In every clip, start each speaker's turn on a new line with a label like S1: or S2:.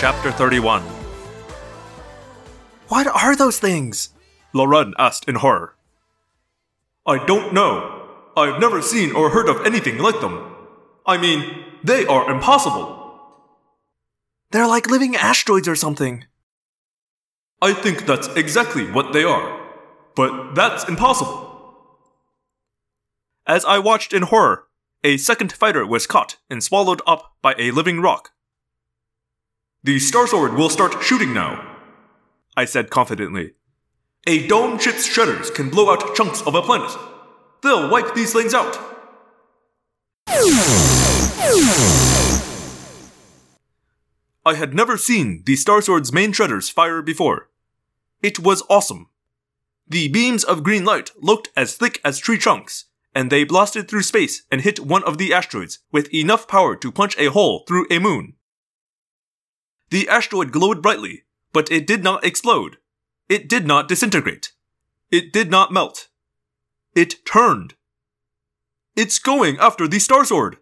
S1: Chapter 31
S2: What are those things?
S1: Loren asked in horror. I don't know. I've never seen or heard of anything like them. I mean, they are impossible.
S2: They're like living asteroids or something.
S1: I think that's exactly what they are. But that's impossible. As I watched in horror, a second fighter was caught and swallowed up by a living rock. The Star Sword will start shooting now, I said confidently. A dome ship's shredders can blow out chunks of a planet. They'll wipe these things out. I had never seen the Star Sword's main shredders fire before. It was awesome. The beams of green light looked as thick as tree trunks, and they blasted through space and hit one of the asteroids with enough power to punch a hole through a moon. The asteroid glowed brightly, but it did not explode. It did not disintegrate. It did not melt. It turned. It's going after the Star Sword.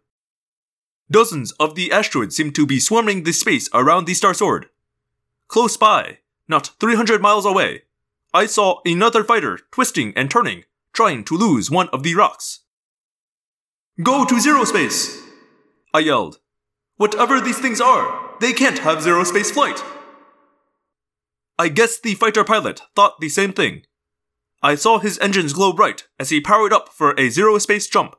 S1: Dozens of the asteroids seemed to be swarming the space around the Star Sword. Close by, not 300 miles away, I saw another fighter twisting and turning, trying to lose one of the rocks. Go to zero space! I yelled. Whatever these things are, they can't have zero space flight. I guess the fighter pilot thought the same thing. I saw his engines glow bright as he powered up for a zero space jump.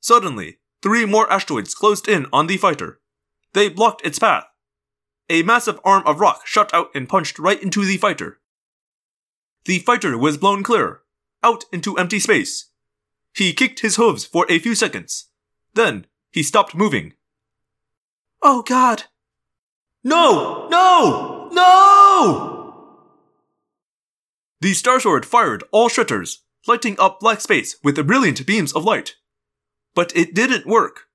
S1: Suddenly, three more asteroids closed in on the fighter. They blocked its path. A massive arm of rock shot out and punched right into the fighter. The fighter was blown clear, out into empty space. He kicked his hooves for a few seconds. Then, he stopped moving.
S2: Oh god!
S1: No! No! No! The Star Sword fired all shredders, lighting up black space with brilliant beams of light. But it didn't work.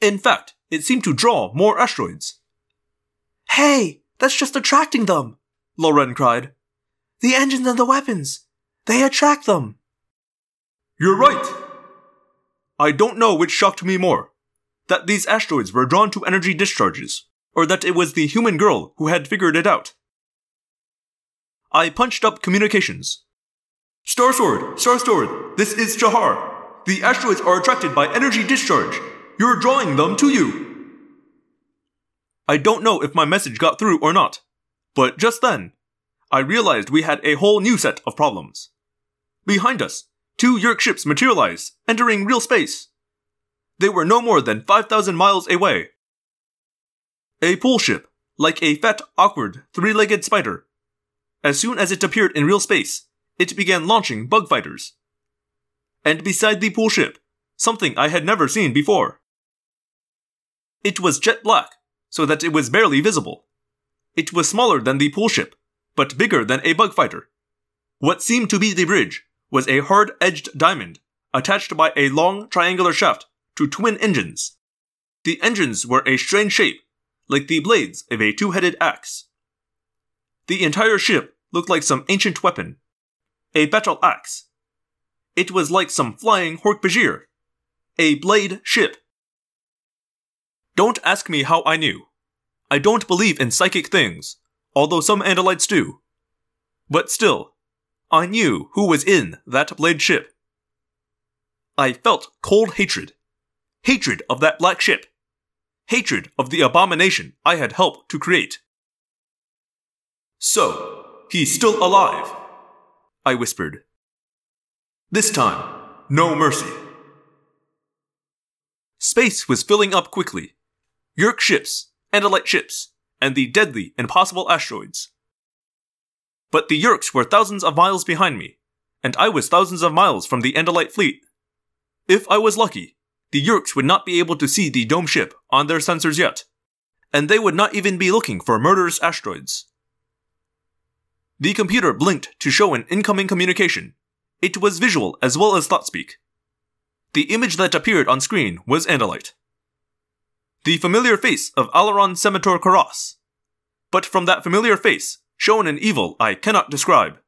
S1: In fact, it seemed to draw more asteroids.
S2: Hey, that's just attracting them!
S1: Loren cried.
S2: The engines and the weapons! They attract them!
S1: You're right! I don't know which shocked me more that these asteroids were drawn to energy discharges, or that it was the human girl who had figured it out. I punched up communications. Star Sword, Star Sword, this is Jahar. The asteroids are attracted by energy discharge. You're drawing them to you. I don't know if my message got through or not, but just then, I realized we had a whole new set of problems. Behind us, two Yeerk ships materialized, entering real space. They were no more than 5,000 miles away. A pool ship, like a fat, awkward, three legged spider. As soon as it appeared in real space, it began launching bug fighters. And beside the pool ship, something I had never seen before. It was jet black, so that it was barely visible. It was smaller than the pool ship, but bigger than a bug fighter. What seemed to be the bridge was a hard edged diamond attached by a long triangular shaft to twin engines. The engines were a strange shape, like the blades of a two headed axe. The entire ship looked like some ancient weapon a battle axe. It was like some flying Hork-Bajir, a blade ship. Don't ask me how I knew. I don't believe in psychic things, although some Andalites do. But still, I knew who was in that blade ship. I felt cold hatred. Hatred of that black ship. Hatred of the abomination I had helped to create. So, he's still alive, I whispered. This time, no mercy. Space was filling up quickly. Yeerk ships, Andalite ships, and the deadly, impossible asteroids. But the Yeerks were thousands of miles behind me, and I was thousands of miles from the Andalite fleet. If I was lucky, the Yeerks would not be able to see the dome ship on their sensors yet, and they would not even be looking for murderous asteroids. The computer blinked to show an incoming communication. It was visual as well as thought speak. The image that appeared on screen was Andalite. The familiar face of Alloran-Semitur-Corrass. But from that familiar face shone an evil I cannot describe.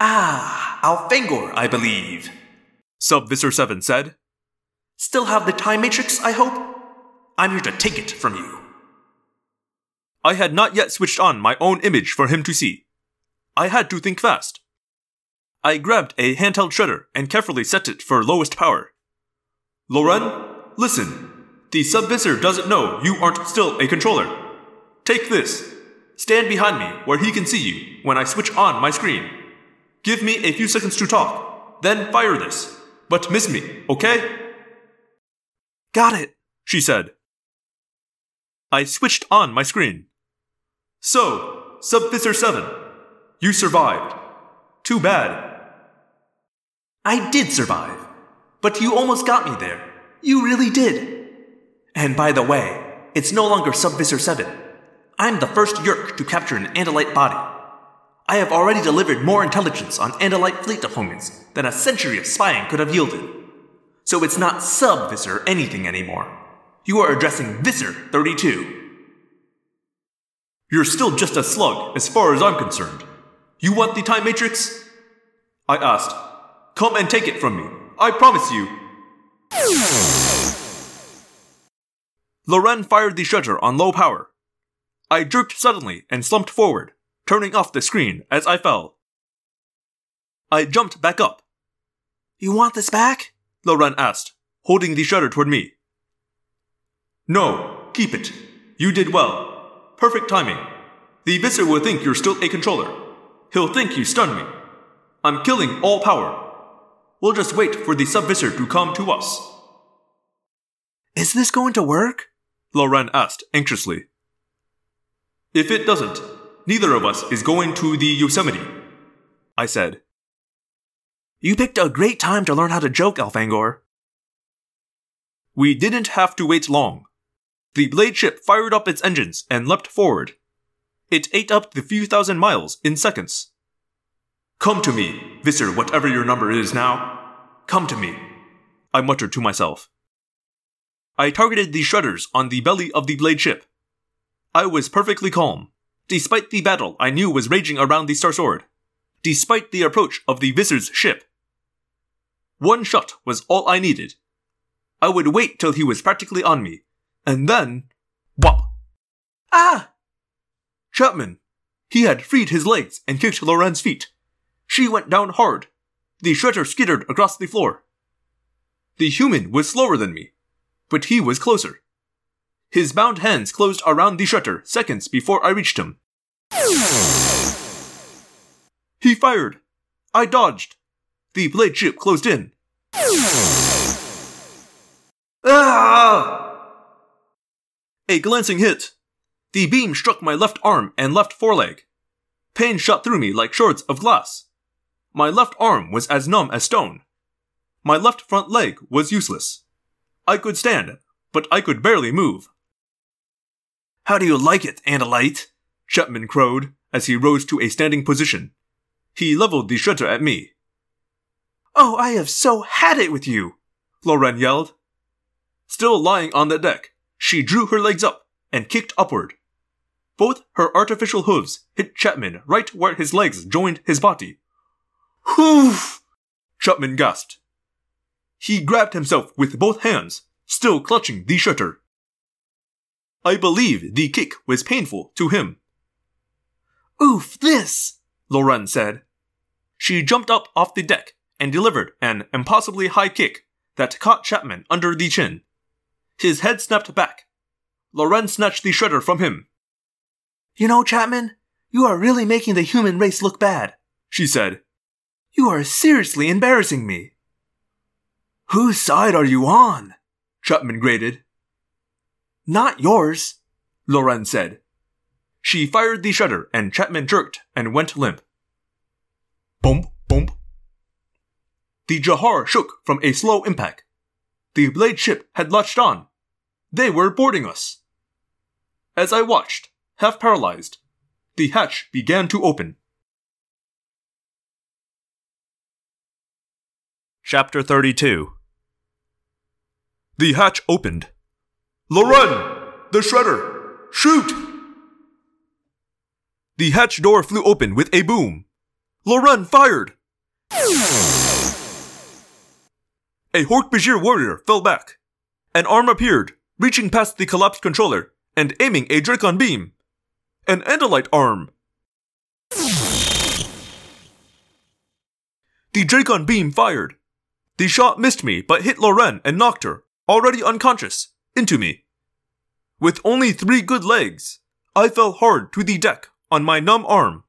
S2: Ah, Elfangor, I believe.
S1: Sub-Visser 7 said.
S2: Still have the time matrix, I hope? I'm here to take it from you.
S1: I had not yet switched on my own image for him to see. I had to think fast. I grabbed a handheld shredder and carefully set it for lowest power. Loren, listen. The sub-Visser doesn't know you aren't still a controller. Take this. Stand behind me where he can see you when I switch on my screen. Give me a few seconds to talk, then fire this. But miss me, okay?
S2: Got it,
S1: she said. I switched on my screen. So, Sub-Visser 7, you survived. Too bad.
S2: I did survive. But you almost got me there. You really did. And by the way, it's no longer Sub-Visser 7. I'm the first Yeerk to capture an Andalite body. I have already delivered more intelligence on Andalite fleet deployments than a century of spying could have yielded. So it's not Sub-Visser anything anymore. You are addressing Visser 32.
S1: You're still just a slug, as far as I'm concerned. You want the time matrix? I asked. Come and take it from me. I promise you. Loren fired the shredder on low power. I jerked suddenly and slumped forward, turning off the screen as I fell. I jumped back up.
S2: You want this back?
S1: Loren asked, holding the shredder toward me. No, keep it. You did well. Perfect timing. The Visser will think you're still a controller. He'll think you stunned me. I'm killing all power. We'll just wait for the sub-Visser to come to us.
S2: Is this going to work?
S1: Loren asked anxiously. If it doesn't, neither of us is going to the Yosemite, I said.
S2: You picked a great time to learn how to joke, Elfangor.
S1: We didn't have to wait long. The blade ship fired up its engines and leapt forward. It ate up the few thousand miles in seconds. Come to me, Visser, whatever your number is now. Come to me, I muttered to myself. I targeted the shredders on the belly of the blade ship. I was perfectly calm, despite the battle I knew was raging around the Star Sword, despite the approach of the Visser's ship. One shot was all I needed. I would wait till he was practically on me, and then. Whop!
S2: Ah!
S1: Chapman! He had freed his legs and kicked Loren's feet. She went down hard. The shredder skittered across the floor. The human was slower than me, but he was closer. His bound hands closed around the shredder seconds before I reached him. He fired. I dodged. The blade ship closed in. Ah! A glancing hit. The beam struck my left arm and left foreleg. Pain shot through me like shards of glass. My left arm was as numb as stone. My left front leg was useless. I could stand, but I could barely move.
S2: How do you like it, Andalite?
S1: Chapman crowed as he rose to a standing position. He leveled the shredder at me.
S2: Oh, I have so had it with you!
S1: Loren yelled. Still lying on the deck, she drew her legs up and kicked upward. Both her artificial hooves hit Chapman right where his legs joined his body. Hoof! Chapman gasped. He grabbed himself with both hands, still clutching the shredder. I believe the kick was painful to him.
S2: Oof, this!
S1: Loren said. She jumped up off the deck and delivered an impossibly high kick that caught Chapman under the chin. His head snapped back. Loren snatched the shredder from him.
S2: You know, Chapman, you are really making the human race look bad,
S1: she said.
S2: You are seriously embarrassing me.
S1: Whose side are you on? Chapman grated.
S2: Not yours,
S1: Loren said. She fired the shredder and Chapman jerked and went limp. Bump. The Jahar shook from a slow impact. The blade ship had latched on. They were boarding us. As I watched, half paralyzed, the hatch began to open. Chapter 32 The hatch opened. Loren! The shredder! Shoot! The hatch door flew open with a boom. Loren fired! A Hork-Bajir warrior fell back. An arm appeared, reaching past the collapsed controller and aiming a Dracon beam. An Andalite arm! The Dracon beam fired. The shot missed me but hit Loren and knocked her, already unconscious, into me. With only three good legs, I fell hard to the deck on my numb arm.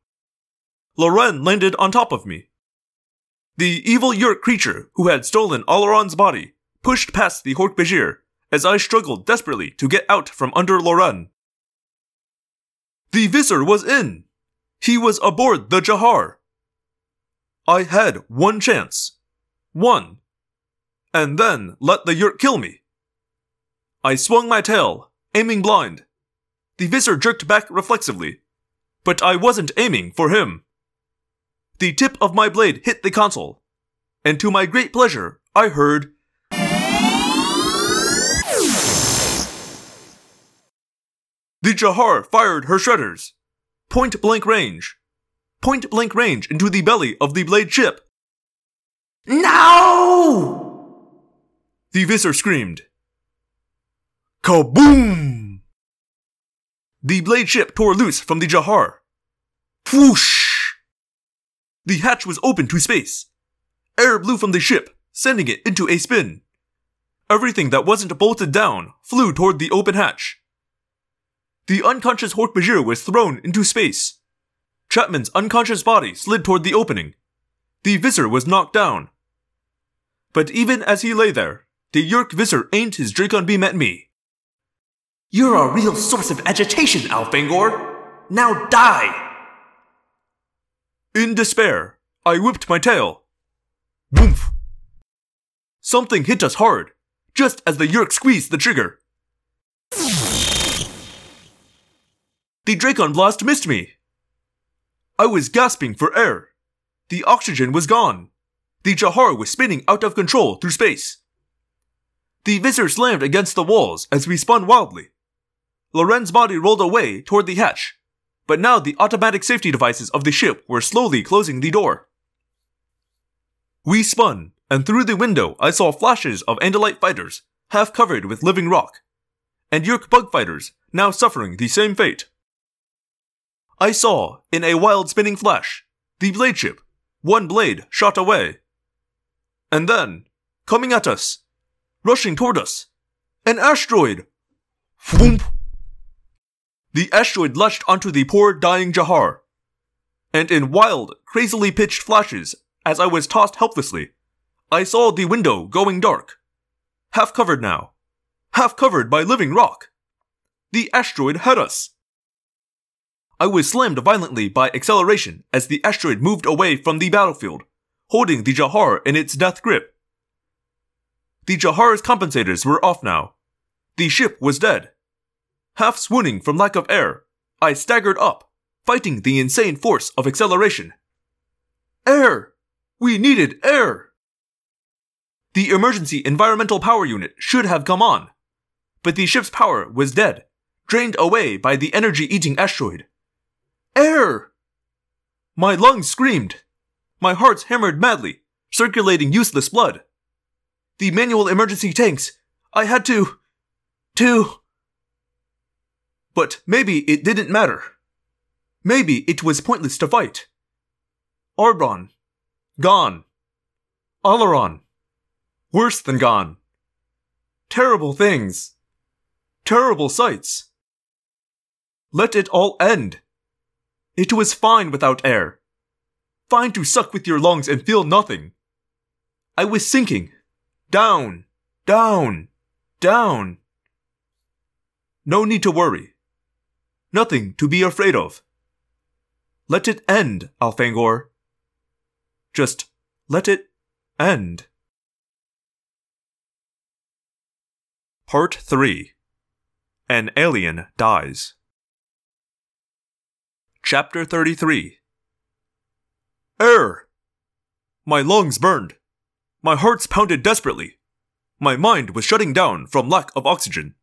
S1: Loren landed on top of me. The evil Yeerk creature who had stolen Alloran's body pushed past the Hork-Bajir as I struggled desperately to get out from under Loren. The Visser was in. He was aboard the Jahar. I had one chance. One. And then let the Yeerk kill me. I swung my tail, aiming blind. The Visser jerked back reflexively, but I wasn't aiming for him. The tip of my blade hit the console, and to my great pleasure, I heard The Jahar fired her shredders. Point blank range. Point blank range into the belly of the blade ship.
S2: No!
S1: The Visser screamed. Kaboom! The blade ship tore loose from the Jahar. Whoosh! The hatch was open to space. Air blew from the ship, sending it into a spin. Everything that wasn't bolted down flew toward the open hatch. The unconscious Hork-Bajir was thrown into space. Chapman's unconscious body slid toward the opening. The Visser was knocked down. But even as he lay there, the Yeerk Visser aimed his Dracon beam at me.
S2: You're a real source of agitation, Elfangor. Now die!
S1: In despair, I whipped my tail. Boomf! Something hit us hard, just as the Yeerk squeezed the trigger. The Dracon blast missed me. I was gasping for air. The oxygen was gone. The Jahar was spinning out of control through space. The Visser slammed against the walls as we spun wildly. Loren's body rolled away toward the hatch, but now the automatic safety devices of the ship were slowly closing the door. We spun, and through the window I saw flashes of Andalite fighters, half covered with living rock, and Yeerk bug fighters now suffering the same fate. I saw, in a wild spinning flash, the blade ship, one blade shot away. And then, coming at us, rushing toward us, an asteroid! Whoomp! The asteroid lushed onto the poor dying Jahar. And in wild, crazily pitched flashes, as I was tossed helplessly, I saw the window going dark. Half covered now. Half covered by living rock. The asteroid had us. I was slammed violently by acceleration as the asteroid moved away from the battlefield, holding the Jahar in its death grip. The Jahar's compensators were off now. The ship was dead. Half swooning from lack of air, I staggered up, fighting the insane force of acceleration. Air! We needed air! The emergency environmental power unit should have come on, but the ship's power was dead, drained away by the energy eating asteroid. Air! My lungs screamed. My heart hammered madly, circulating useless blood. The manual emergency tanks. I had to. to. But maybe it didn't matter. Maybe it was pointless to fight. Arbron. Gone. Alloran. Worse than gone. Terrible things. Terrible sights. Let it all end. It was fine without air. Fine to suck with your lungs and feel nothing. I was sinking. Down, down, down. No need to worry. Nothing to be afraid of. Let it end, Elfangor. Just let it end. Part 3 An Alien Dies. Chapter 33 Air! My lungs burned. My hearts pounded desperately. My mind was shutting down from lack of oxygen.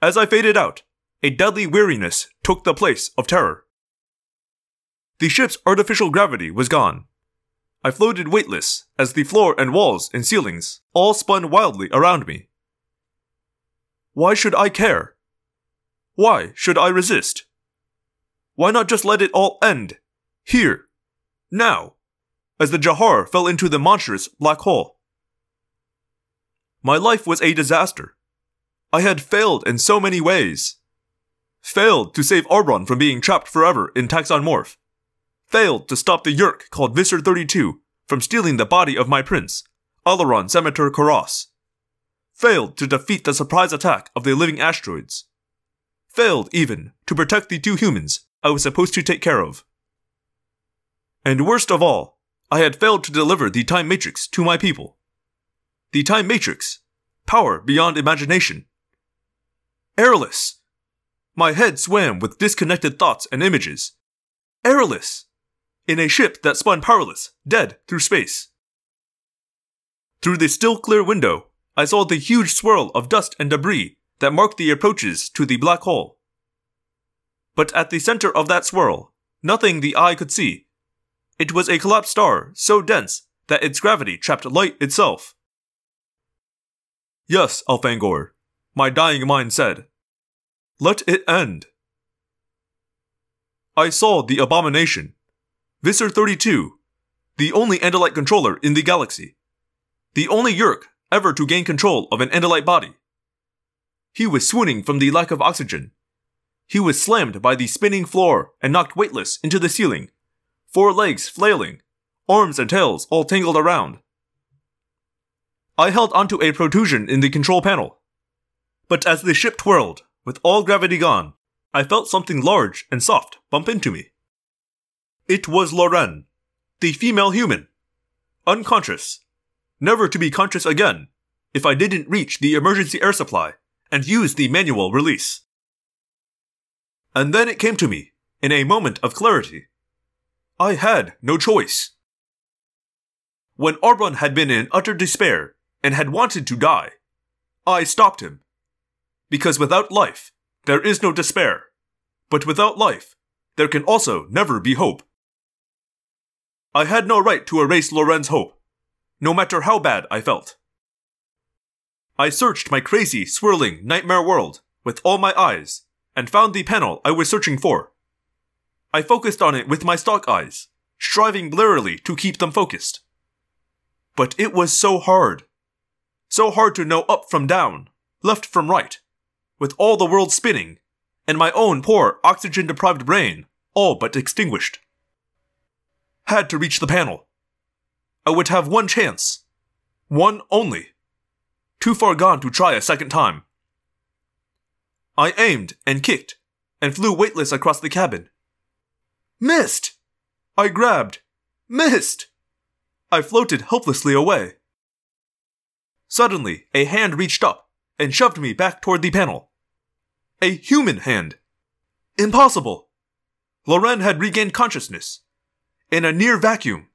S1: As I faded out, a deadly weariness took the place of terror. The ship's artificial gravity was gone. I floated weightless as the floor and walls and ceilings all spun wildly around me. Why should I care? Why should I resist? Why not just let it all end? Here. Now. As the Jahar fell into the monstrous black hole. My life was a disaster. I had failed in so many ways. Failed to save Arbron from being trapped forever in Taxxon Morph. Failed to stop the Yeerk called Visser 32 from stealing the body of my prince, Alloran-Semitur-Corrass. Failed to defeat the surprise attack of the living asteroids. Failed, even, to protect the two humans I was supposed to take care of. And worst of all, I had failed to deliver the Time Matrix to my people. The Time Matrix. Power beyond imagination. Airless. My head swam with disconnected thoughts and images. Airless. In a ship that spun powerless, dead through space. Through the still clear window, I saw the huge swirl of dust and debris that marked the approaches to the black hole. But at the center of that swirl, nothing the eye could see. It was a collapsed star so dense that its gravity trapped light itself. Yes, Elfangor, my dying mind said. Let it end. I saw the abomination. Visser 32, the only Andalite controller in the galaxy. The only Yeerk ever to gain control of an Andalite body. He was swooning from the lack of oxygen. He was slammed by the spinning floor and knocked weightless into the ceiling, four legs flailing, arms and tails all tangled around. I held onto a protrusion in the control panel. But as the ship twirled, with all gravity gone, I felt something large and soft bump into me. It was Loren, the female human. Unconscious. Never to be conscious again if I didn't reach the emergency air supply and use the manual release. And then it came to me, in a moment of clarity. I had no choice. When Arbron had been in utter despair and had wanted to die, I stopped him. Because without life, there is no despair. But without life, there can also never be hope. I had no right to erase Loren's hope, no matter how bad I felt. I searched my crazy, swirling nightmare world with all my eyes and found the panel I was searching for. I focused on it with my stalk eyes, striving blearily to keep them focused. But it was so hard. So hard to know up from down, left from right, with all the world spinning, and my own poor oxygen deprived brain all but extinguished. Had to reach the panel. I would have one chance. One only too far gone to try a second time. I aimed and kicked and flew weightless across the cabin. Missed! I grabbed. Missed! I floated helplessly away. Suddenly, a hand reached up and shoved me back toward the panel. A human hand. Impossible! Loren had regained consciousness. In a near vacuum.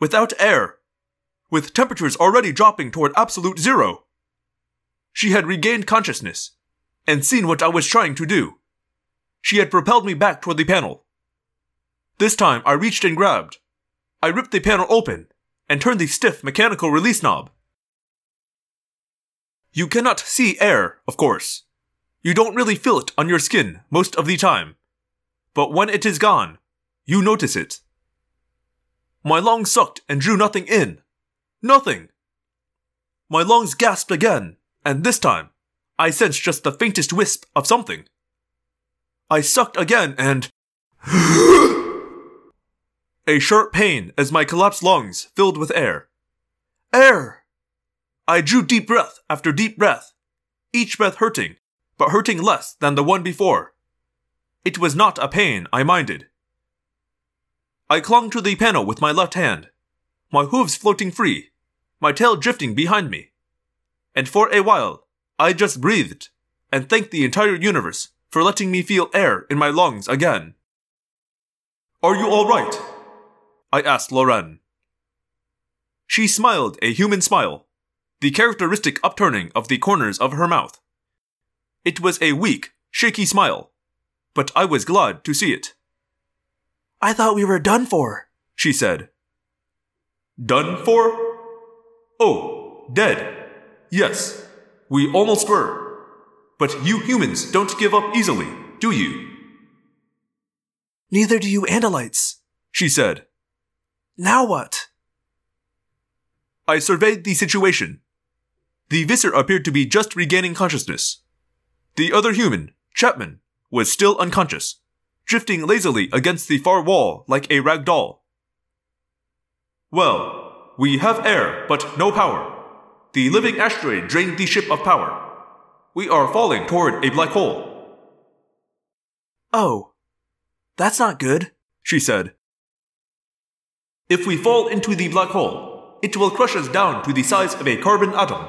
S1: Without air. With temperatures already dropping toward absolute zero. She had regained consciousness and seen what I was trying to do. She had propelled me back toward the panel. This time I reached and grabbed. I ripped the panel open and turned the stiff mechanical release knob. You cannot see air, of course. You don't really feel it on your skin most of the time. But when it is gone, you notice it. My lungs sucked and drew nothing in. Nothing. My lungs gasped again and this time, I sensed just the faintest wisp of something. I sucked again and. a sharp pain as my collapsed lungs filled with air. Air! I drew deep breath after deep breath, each breath hurting, but hurting less than the one before. It was not a pain I minded. I clung to the panel with my left hand, my hooves floating free, my tail drifting behind me and for a while, I just breathed and thanked the entire universe for letting me feel air in my lungs again. Are you alright? I asked Loren. She smiled a human smile, the characteristic upturning of the corners of her mouth. It was a weak, shaky smile, but I was glad to see it. I thought we were done for, she said. Done for? Oh, dead. Yes, we almost were. But you humans don't give up easily, do you?
S2: Neither do you Andalites,
S1: she said.
S2: Now what?
S1: I surveyed the situation. The Visser appeared to be just regaining consciousness. The other human, Chapman, was still unconscious, drifting lazily against the far wall like a rag doll. Well, we have air, but no power. The living asteroid drained the ship of power. We are falling toward a black hole.
S2: Oh, that's not good,
S1: she said. If we fall into the black hole, it will crush us down to the size of a carbon atom.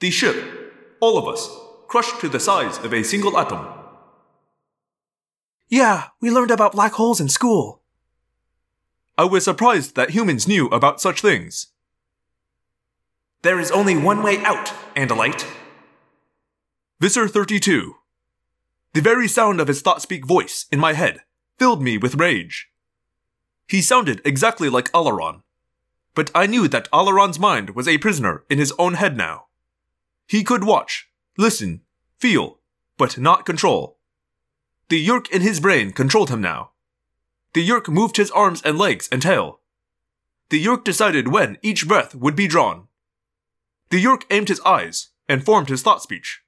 S1: The ship, all of us, crushed to the size of a single atom.
S2: Yeah, we learned about black holes in school.
S1: I was surprised that humans knew about such things.
S2: There is only one way out, Andalite.
S1: Visser 32. The very sound of his thought speak voice in my head filled me with rage. He sounded exactly like Alloran, but I knew that Alloran's mind was a prisoner in his own head now. He could watch, listen, feel, but not control. The Yeerk in his brain controlled him now. The Yeerk moved his arms and legs and tail. The Yeerk decided when each breath would be drawn. The Yeerk aimed his eyes and formed his thought speech.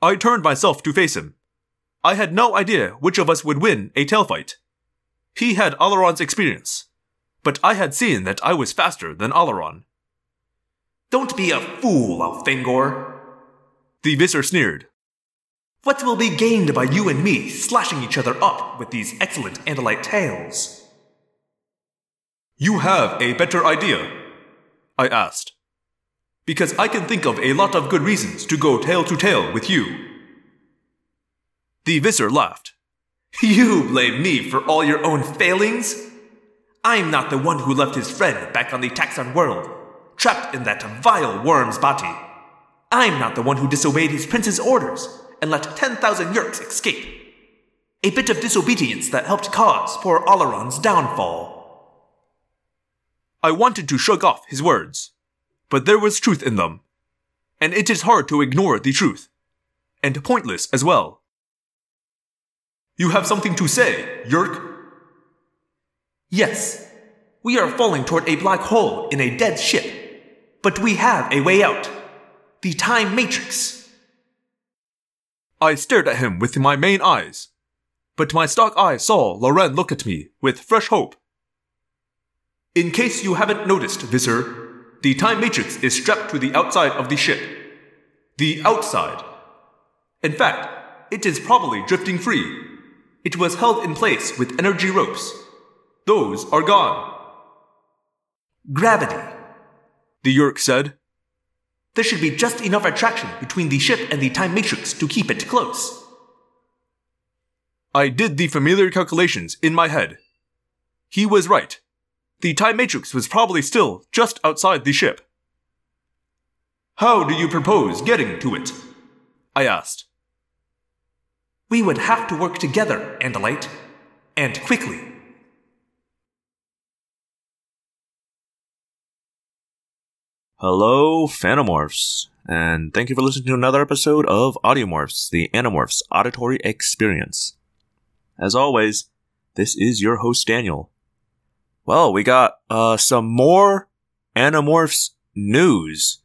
S1: I turned myself to face him. I had no idea which of us would win a tail fight. He had Alloran's experience, but I had seen that I was faster than Alaron.
S2: Don't be a fool, Elfangor.
S1: The Visser sneered.
S2: What will be gained by you and me slashing each other up with these excellent Andalite tails?
S1: You have a better idea? I asked because I can think of a lot of good reasons to go tail to tail with you. The Visser laughed.
S2: You blame me for all your own failings? I'm not the one who left his friend back on the Taxxon world, trapped in that vile worm's body. I'm not the one who disobeyed his prince's orders and let 10,000 Yeerks escape. A bit of disobedience that helped cause poor Alloran's downfall.
S1: I wanted to shrug off his words, but there was truth in them. And it is hard to ignore the truth. And pointless as well. You have something to say, Yeerk?
S2: Yes. We are falling toward a black hole in a dead ship. But we have a way out. The Time Matrix.
S1: I stared at him with my main eyes. But my stalk eye saw Loren look at me with fresh hope. In case you haven't noticed, Visser, the time matrix is strapped to the outside of the ship. The outside. In fact, it is probably drifting free. It was held in place with energy ropes. Those are gone.
S2: Gravity,
S1: the Yeerk said.
S2: There should be just enough attraction between the ship and the time matrix to keep it close.
S1: I did the familiar calculations in my head. He was right the time matrix was probably still just outside the ship. How do you propose getting to it? I asked.
S2: We would have to work together, Andalite. And quickly.
S1: Hello, Phantomorphs, and thank you for listening to another episode of Audiomorphs, the Animorphs Auditory Experience. As always, this is your host, Daniel, well, we got uh, some more Animorphs news,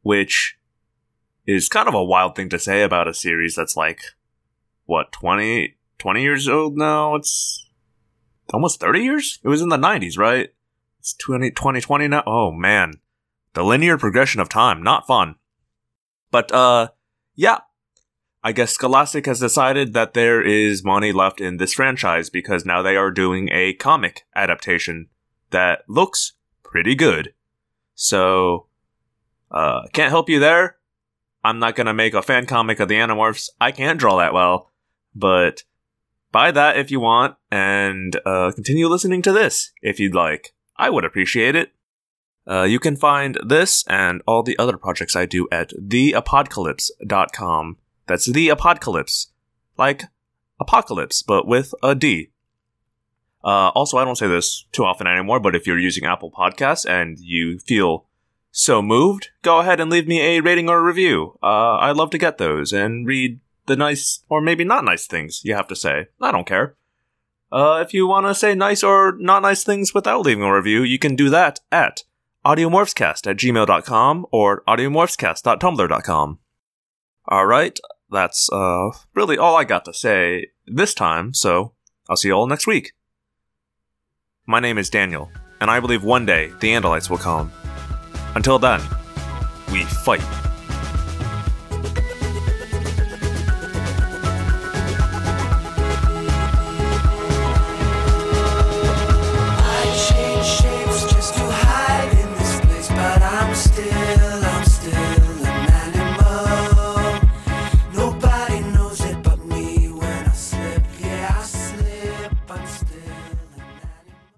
S1: which is kind of a wild thing to say about a series that's like, what, 20, 20 years old now? It's almost 30 years? It was in the 90s, right? It's 20, 2020 now? Oh, man. The linear progression of time, not fun. But, uh, yeah, I guess Scholastic has decided that there is money left in this franchise because now they are doing a comic adaptation that looks pretty good. So, uh, can't help you there. I'm not gonna make a fan comic of the Animorphs. I can't draw that well, but buy that if you want, and uh, continue listening to this if you'd like. I would appreciate it. Uh, you can find this and all the other projects I do at thedapocalypse.com. That's the Dapocalypse. Like apocalypse, but with a D. Uh, also, I don't say this too often anymore, but if you're using Apple Podcasts and you feel so moved, go ahead and leave me a rating or a review. Uh, I love to get those and read the nice or maybe not nice things you have to say. I don't care. Uh, if you want to say nice or not nice things without leaving a review, you can do that at audiomorphscast at gmail.com or audiomorphscast.tumblr.com. Alright, that's uh, really all I got to say this time, so I'll see you all next week. My name is Daniel, and I believe one day the Andalites will come. Until then, we fight.